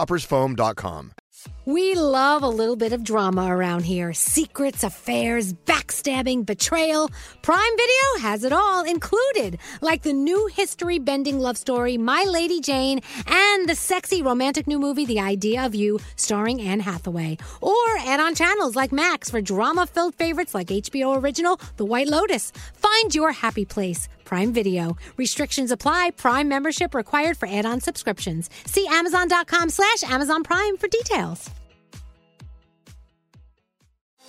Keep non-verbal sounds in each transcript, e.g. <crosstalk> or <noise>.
coffeetoppersfoam.com. We love a little bit of drama around here secrets, affairs, backstabbing, betrayal. Prime Video has it all included, like the new history bending love story, My Lady Jane, and the sexy romantic new movie, The Idea of You, starring Anne Hathaway. Or add on channels like Max for drama filled favorites like HBO Original, The White Lotus. Find your happy place. Prime Video. Restrictions apply. Prime membership required for add-on subscriptions. See Amazon.com slash Amazon Prime for details.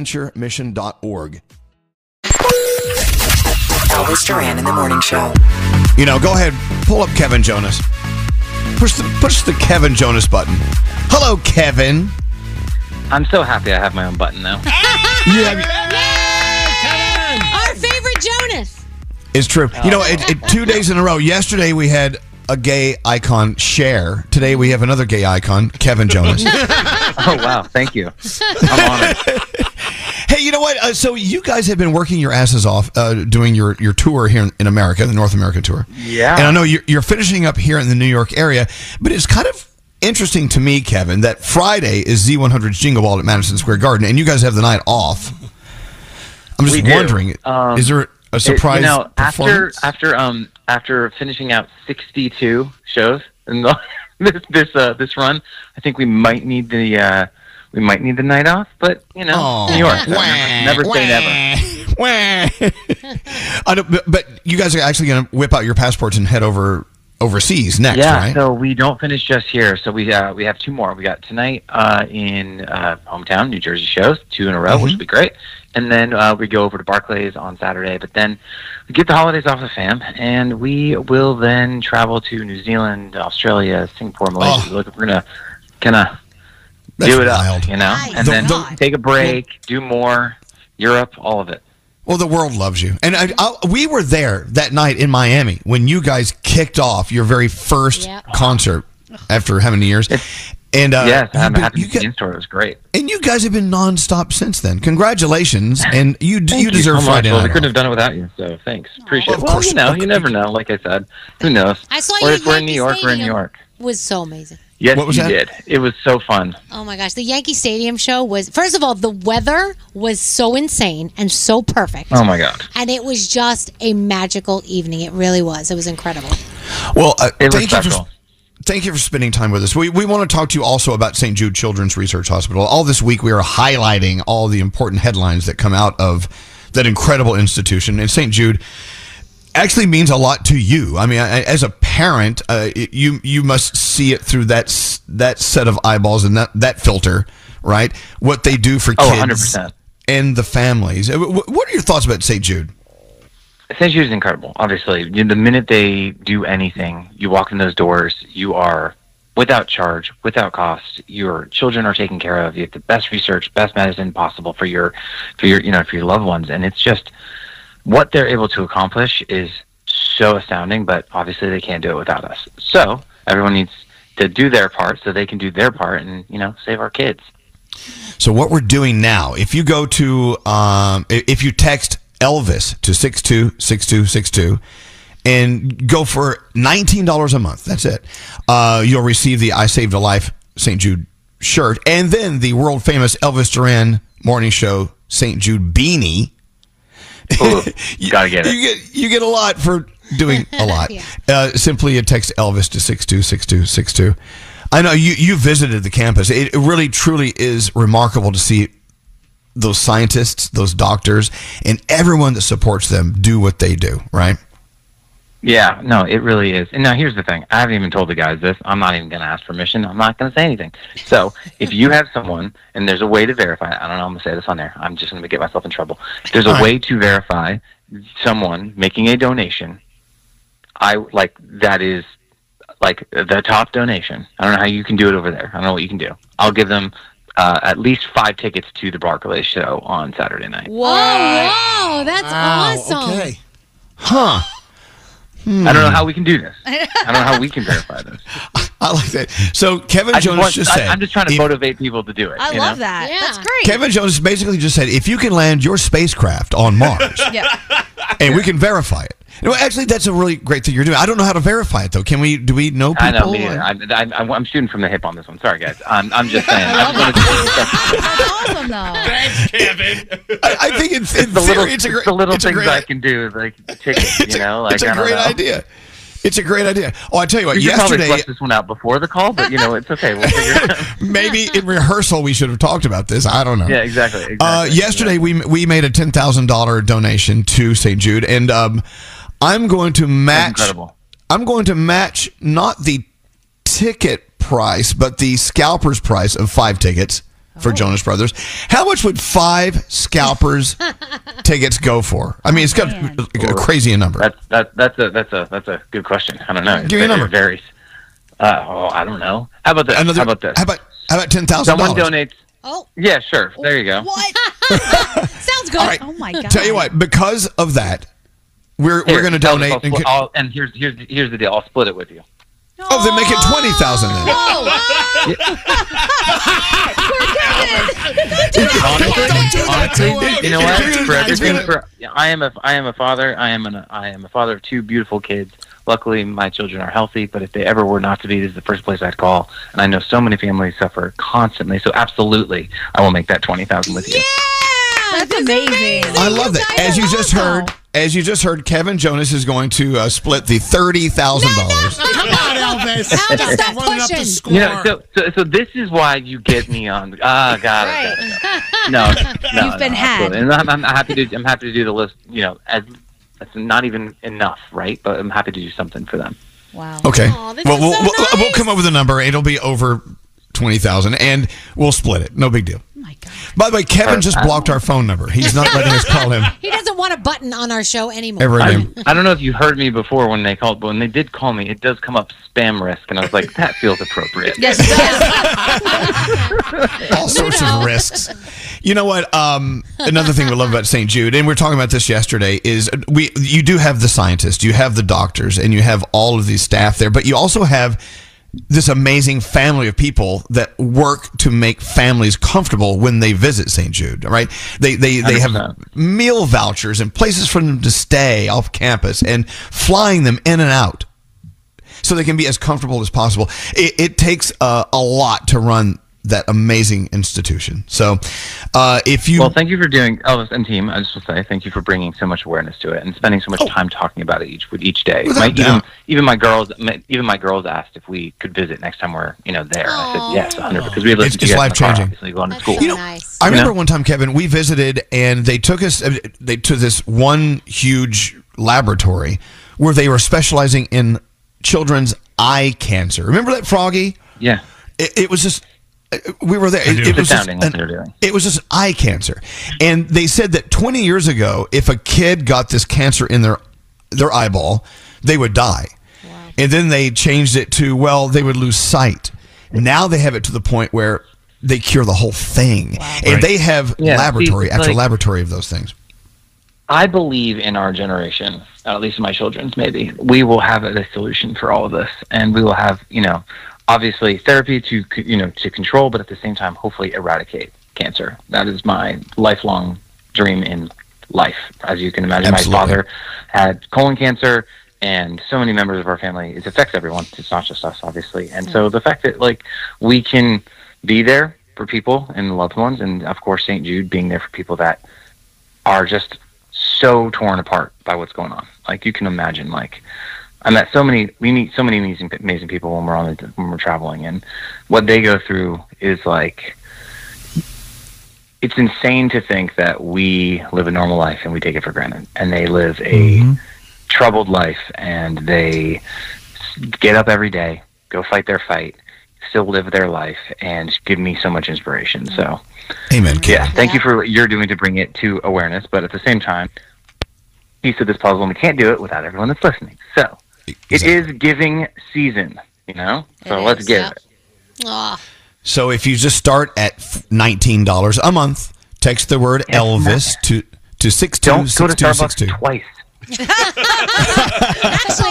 adventuremission.org. Elvis Duran in the morning show. You know, go ahead, pull up Kevin Jonas. Push the push the Kevin Jonas button. Hello, Kevin. I'm so happy I have my own button now. Yeah, Our favorite Jonas. it's true. You know, it, it, two days in a row. Yesterday we had a gay icon share. Today we have another gay icon, Kevin Jonas. <laughs> oh wow, thank you. I'm honored. <laughs> Hey, you know what? Uh, so you guys have been working your asses off uh, doing your, your tour here in, in America, the North America tour. Yeah. And I know you're, you're finishing up here in the New York area, but it's kind of interesting to me, Kevin, that Friday is Z100's Jingle Ball at Madison Square Garden, and you guys have the night off. I'm just We wondering, Um, is there a It- surprise you know, after after um after finishing out 62 shows in the, <laughs> this this uh, this run, I think we might need the uh, we might need the night off. But you know, Aw. New York, Wah, never, never say never. I don't, but, but you guys are actually going to whip out your passports and head over overseas next, yeah, right? so we don't finish just here. So we uh, we have two more. We got tonight uh, in uh, hometown, New Jersey shows, two in a row, Mm-hmm. which would be great. And then uh, we go over to Barclays on Saturday. But then we get the holidays off the fam, and we will then travel to New Zealand, Australia, Singapore, Malaysia. Oh. Look, we're gonna kind of That's do it wild. up, you know, and The- then the- take a break, do more, Europe, all of it. Well, the world loves you, and I, I, we were there that night in Miami when you guys kicked off your very first Yep. concert after how many years? And uh, yes, I'm but happy you to see store. It was great. and you guys have been nonstop since then. Congratulations, <laughs> and you d- Thank you deserve so much. Friday Well, we couldn't have done it without you, so thanks. Appreciate Of it. Well, course- you know, you never know. Like I said, who knows? I saw Or you if we're in New York, we're in New Stadium. York. Was so amazing. Yes, What was you that? did. It was so fun. Oh my gosh, the Yankee Stadium show was first of all the weather was so insane and so perfect. Oh my god. And it was just a magical evening. It really was. It was incredible. Well, uh, It was thank you for special. thank you for spending time with us. We we want to talk to you also about St. Jude Children's Research Hospital. All this week, we are highlighting all the important headlines that come out of that incredible institution. And St. Jude actually means a lot to you. I mean, I- as a parent, uh, it- you you must see it through that that set of eyeballs and that that filter, right? What they do for Oh, kids 100%. and the families. Uh, What are your thoughts about St. Jude? St. Jude is incredible. Obviously, the minute they do anything, you walk in those doors, you are without charge, without cost. Your children are taken care of. You have the best research, best medicine possible for your, for your, you know, for your loved ones, and it's just what they're able to accomplish is so astounding. But obviously, they can't do it without us. So everyone needs to do their part so they can do their part and you know save our kids. So what we're doing now, if you go to, um, if you text Elvis to six two six two six two, and go for nineteen dollars a month, that's it. Uh, you'll receive the "I Saved a Life" St. Jude shirt, and then the world famous Elvis Duran Morning Show St. Jude beanie. Ooh, <laughs> gotta get it. You get you get a lot for doing a lot. <laughs> Yeah. uh, simply a text Elvis to six two six two six two. I know you you visited the campus. It, it really truly is remarkable to see those scientists, those doctors, and everyone that supports them do what they do. Right? Yeah, no, it really is. And now here's the thing: I haven't even told the guys this. I'm not even going to ask permission. I'm not going to say anything. So <laughs> if you have someone, and there's a way to verify, I don't know. I'm going to say this on there. I'm just going to get myself in trouble. There's a All right. way to verify someone making a donation. I like that is like the top donation. I don't know how you can do it over there. I don't know what you can do. I'll give them uh, at least five tickets to the Barclays show on Saturday night. Whoa! wow, that's awesome. Okay. Huh? Hmm. I don't know how we can do this. <laughs> I don't know how we can verify this. <laughs> I like that. So Kevin I just Jonas want, just I, said, I'm just trying to if- motivate people to do it. I you love know? that. Yeah. That's great. Kevin Jonas basically just said, if you can land your spacecraft on Mars, <laughs> yeah. and we can verify it. No, actually, that's a really great thing you're doing. I don't know how to verify it though. Can we? Do we know people? I know. Me, or- I, I, I, I'm shooting from the hip on this one. Sorry, guys. I'm, I'm just <laughs> saying. I just wanted to That's awesome, though. Thanks, Kevin. <laughs> I, I think it's, in the little, theory, it's a great, the little it's a things great, I can do, like tickets. <laughs> You know, like it's a I don't great know. idea. It's a great idea. Oh, I tell you what. We should probably yesterday, this one out before the call, but you know, it's okay. We'll figure maybe in rehearsal, we should have talked about this. I don't know. Yeah, exactly. exactly Uh, yesterday, we we made a ten thousand dollar donation to St. Jude, and um, I'm going to match. incredible. I'm going to match not the ticket price, but the scalpers price of five tickets Oh. for Jonas Brothers. How much would five scalpers <laughs> tickets go for? I mean, it's got Man. a crazy number. That's that, that's a that's a that's a good question. I don't know. Give me a number. It varies. Uh, oh, I don't know. How about this? Another. how about this? How about how about ten thousand Someone donates. Oh, Yeah, sure. There you go. What? <laughs> <laughs> sounds good. All right. Oh my god. Tell you what, because of that, we're Here, we're going to I'll- donate. I'll and split- co- I'll- and here's here's here's the deal. I'll split it with you. oh, then make it twenty thousand. Then. honestly, Don't do that honestly, to him. you know what? For he's everything, for I am a I am a father. I am an I am a father of two beautiful kids. Luckily, my children are healthy. But if they ever were not to be, this is the first place I'd call. And I know so many families suffer constantly. So absolutely, I will make that twenty thousand with you. Yeah, That's amazing. I love that. As you are just heard, awesome. As you just heard, Kevin Jonas is going to uh, split the thirty thousand dollars. Come on, <laughs> Elvis. Now just stop Running up the pushing. score. You so, so so this is why you get me on. Ah, got it. got it, got it. No, <laughs> no, You've been no, had. absolutely. And I'm, I'm happy to. I'm happy to do the list. You know, as that's not even enough, right? But I'm happy to do something for them. Wow. Okay. Aw, this well, is we'll, so we'll, we'll come up with a number. It'll be over twenty thousand, and we'll split it. No big deal. My god. By the way, Kevin just blocked our phone number. He's not letting us call him <laughs> He doesn't want a button on our show anymore. ever again. I, I don't know if you heard me before when they called, but when they did call me, it does come up spam risk, and I was like, that feels appropriate. Yes, it does. <laughs> all sorts know. of risks. You know what? Um, another thing we love about St. Jude, and we are talking about this yesterday, is we you do have the scientists, you have the doctors, and you have all of these staff there, but you also have this amazing family of people that work to make families comfortable when they visit St. Jude. Right? They they they have 100%. meal vouchers and places for them to stay off campus, and flying them in and out so they can be as comfortable as possible. It, it takes uh, a lot to run that amazing institution. So, uh, if you Well, thank you for doing Elvis and team. I just want to say thank you for bringing so much awareness to it and spending so much time talking about it each with each day. Oh. My, even even my girls, my, even my girls asked if we could visit next time we're you know there. And I said yes, 100 because we had listened It's- to you it's guys in life-changing. Obviously, going to That's school. so You know, nice. I remember know? one time, Kevin, we visited and they took us uh, they to this one huge laboratory where they were specializing in children's eye cancer. Remember that, Froggy? yeah. It, it was just we were there. It, it was just an- It was just eye cancer, and they said that 20 years ago, if a kid got this cancer in their their eyeball, they would die. And then they changed it to well, they would lose sight. Now they have it to the point where they cure the whole thing, and they have Yeah, laboratory it's after like- laboratory of those things. I believe in our generation, at least in my children's maybe, we will have a solution for all of this. And we will have, you know, obviously therapy to you know to control, but at the same time, hopefully eradicate cancer. That is my lifelong dream in life. As you can imagine, Absolutely. my father had colon cancer, and so many members of our family. It affects everyone. It's not just us, obviously. And so the fact that like we can be there for people and loved ones, and of course St. Jude being there for people that are just so torn apart by what's going on. Like you can imagine, like I met so many, we meet so many amazing, amazing people when we're on the, when we're traveling, and what they go through is like it's insane to think that we live a normal life and we take it for granted, and they live a mm-hmm. troubled life and they get up every day, go fight their fight, still live their life, and give me so much inspiration. So. Amen. Kevin. Yeah, thank you for what you're doing to bring it to awareness, but at the same time, piece of this puzzle, and we can't do it without everyone that's listening. So it Exactly. is giving season, you know. So It let's is, give yeah. it. Aw. So if you just start at nineteen dollars a month, text the word Elvis to to six two Don't go to two six Starbucks two. twice. Actually,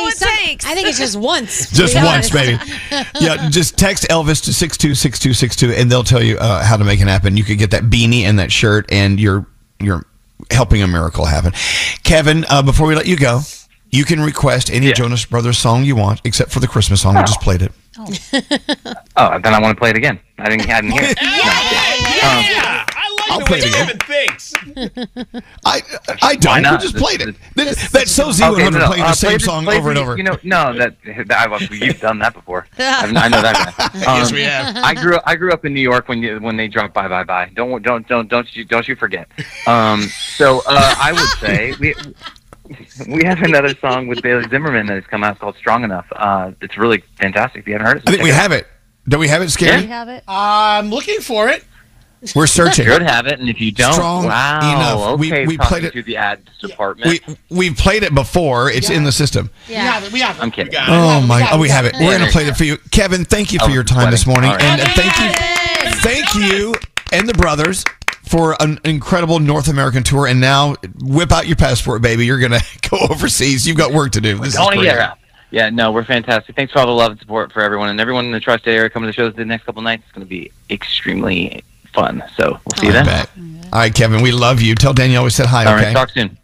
it some- takes. I think it's just once. Just once, honest. baby. <laughs> Yeah, just text Elvis to six two six two six two, and they'll tell you uh, how to make it happen. You could get that beanie and that shirt, and you're you're helping a miracle happen. Kevin, uh, before we let you go, you can request any Yeah. Jonas Brothers song you want, except for the Christmas song. We just played it. Oh, then I want to play it again. I didn't, I didn't hear it. <laughs> Yeah, I like I'll the play way it again. Kevin thinks. I I don't. We just played it. this- That- That's so Z one Okay, hundred no, playing uh, the same play song play over and the- over. You know, no, that, that I, you've done that before. <laughs> I, I know that guy. Yes, Um, we have. I grew up. I grew up in New York when you, when they dropped "Bye Bye Bye." Don't don't don't don't you don't you forget. Um, so uh, I would say we we have another song with Bailey Zimmerman that has come out called "Strong Enough." Uh, it's really fantastic. If you haven't heard it, I think we have it. Do we have it, Do Scary? you have it? I'm looking for it. We're searching. You should have it, and if you don't, Strong wow, enough. We- okay, we talking played it- to the ad department. We we've played it before. It's in the system. We have it. We have it. I'm kidding. We got it. Oh We my! got Oh, we got have it. We're gonna play it for you, Kevin. Thank you for Oh, your time this morning, All right. and uh, thank you, thank you, and the brothers for an incredible North American tour. And now, whip out your passport, baby. You're gonna <laughs> go overseas. You've got work to do. This is Going great. yeah. Yeah, no, we're fantastic. Thanks for all the love and support for everyone and everyone in the tri-state area coming to the shows the next couple nights. It's going to be extremely fun. So we'll see you then. All right, Kevin. We love you. Tell Danielle we said hi. All okay. right, talk soon.